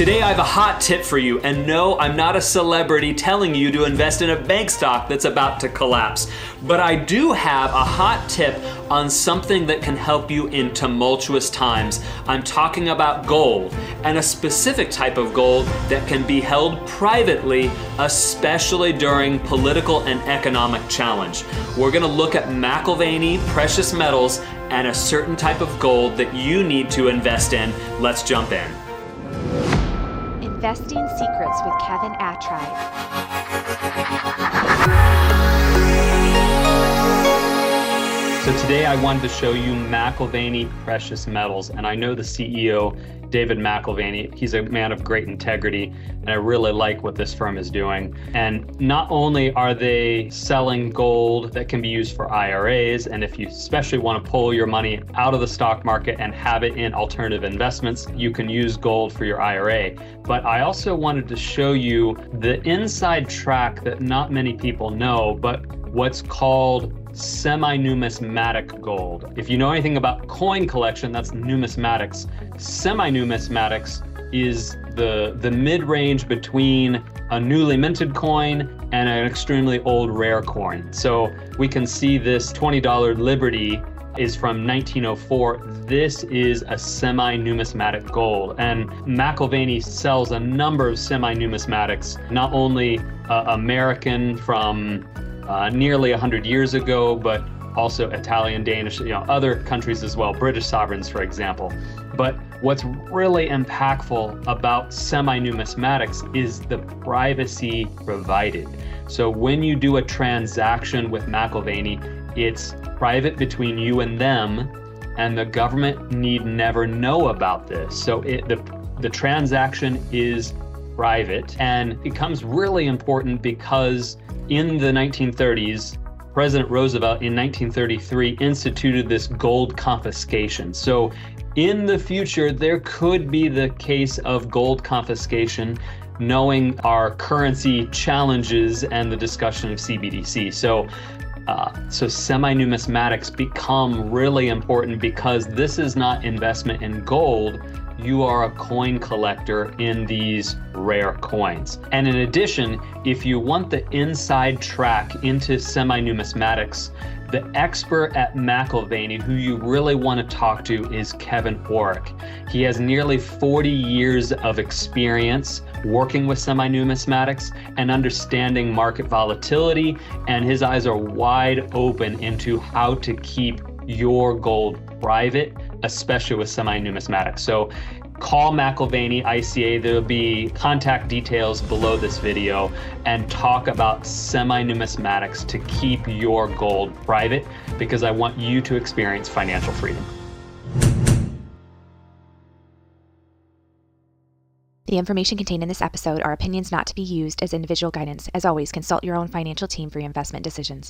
Today I have a hot tip for you, and no, I'm not a celebrity telling you to invest in a bank stock that's about to collapse. But I do have a hot tip on something that can help you in tumultuous times. I'm talking about gold, and a specific type of gold that can be held privately, especially during political and economic challenge. We're gonna look at McAlvany precious metals and a certain type of gold that you need to invest in. Let's jump in. Investing Secrets with Kevin Attride. So today I wanted to show you McAlvany Precious Metals, and I know the CEO David McAlvany. He's a man of great integrity, and I really like what this firm is doing. And not only are they selling gold that can be used for IRAs, and if you especially want to pull your money out of the stock market and have it in alternative investments, you can use gold for your IRA. But I also wanted to show you the inside track that not many people know, but what's called semi numismatic gold. If you know anything about coin collection, that's numismatics. Semi numismatics is the, the mid range between a newly minted coin and an extremely old rare coin. So we can see this $20 Liberty is from 1904. This is a semi numismatic gold. And McAlvany sells a number of semi numismatics, not only uh, American from uh, nearly 100 years ago, but also Italian, Danish, you know, other countries as well, British sovereigns, for example. But what's really impactful about semi numismatics is the privacy provided. So when you do a transaction with McAlvany, it's private between you and them, and the government need never know about this. So it, the, the transaction is private, and becomes really important because in the 1930s, President Roosevelt in 1933 instituted this gold confiscation. So, in the future, there could be the case of gold confiscation, knowing our currency challenges and the discussion of CBDC. So, uh, so semi numismatics become really important because this is not investment in gold you are a coin collector in these rare coins. And in addition, if you want the inside track into semi numismatics, the expert at McAlvany who you really want to talk to is Kevin Orrick. He has nearly 40 years of experience working with semi numismatics and understanding market volatility, and his eyes are wide open into how to keep your gold private especially with semi-numismatics. So call McAlvany ICA. There'll be contact details below this video and talk about semi-numismatics to keep your gold private because I want you to experience financial freedom. The information contained in this episode are opinions not to be used as individual guidance. As always, consult your own financial team for your investment decisions.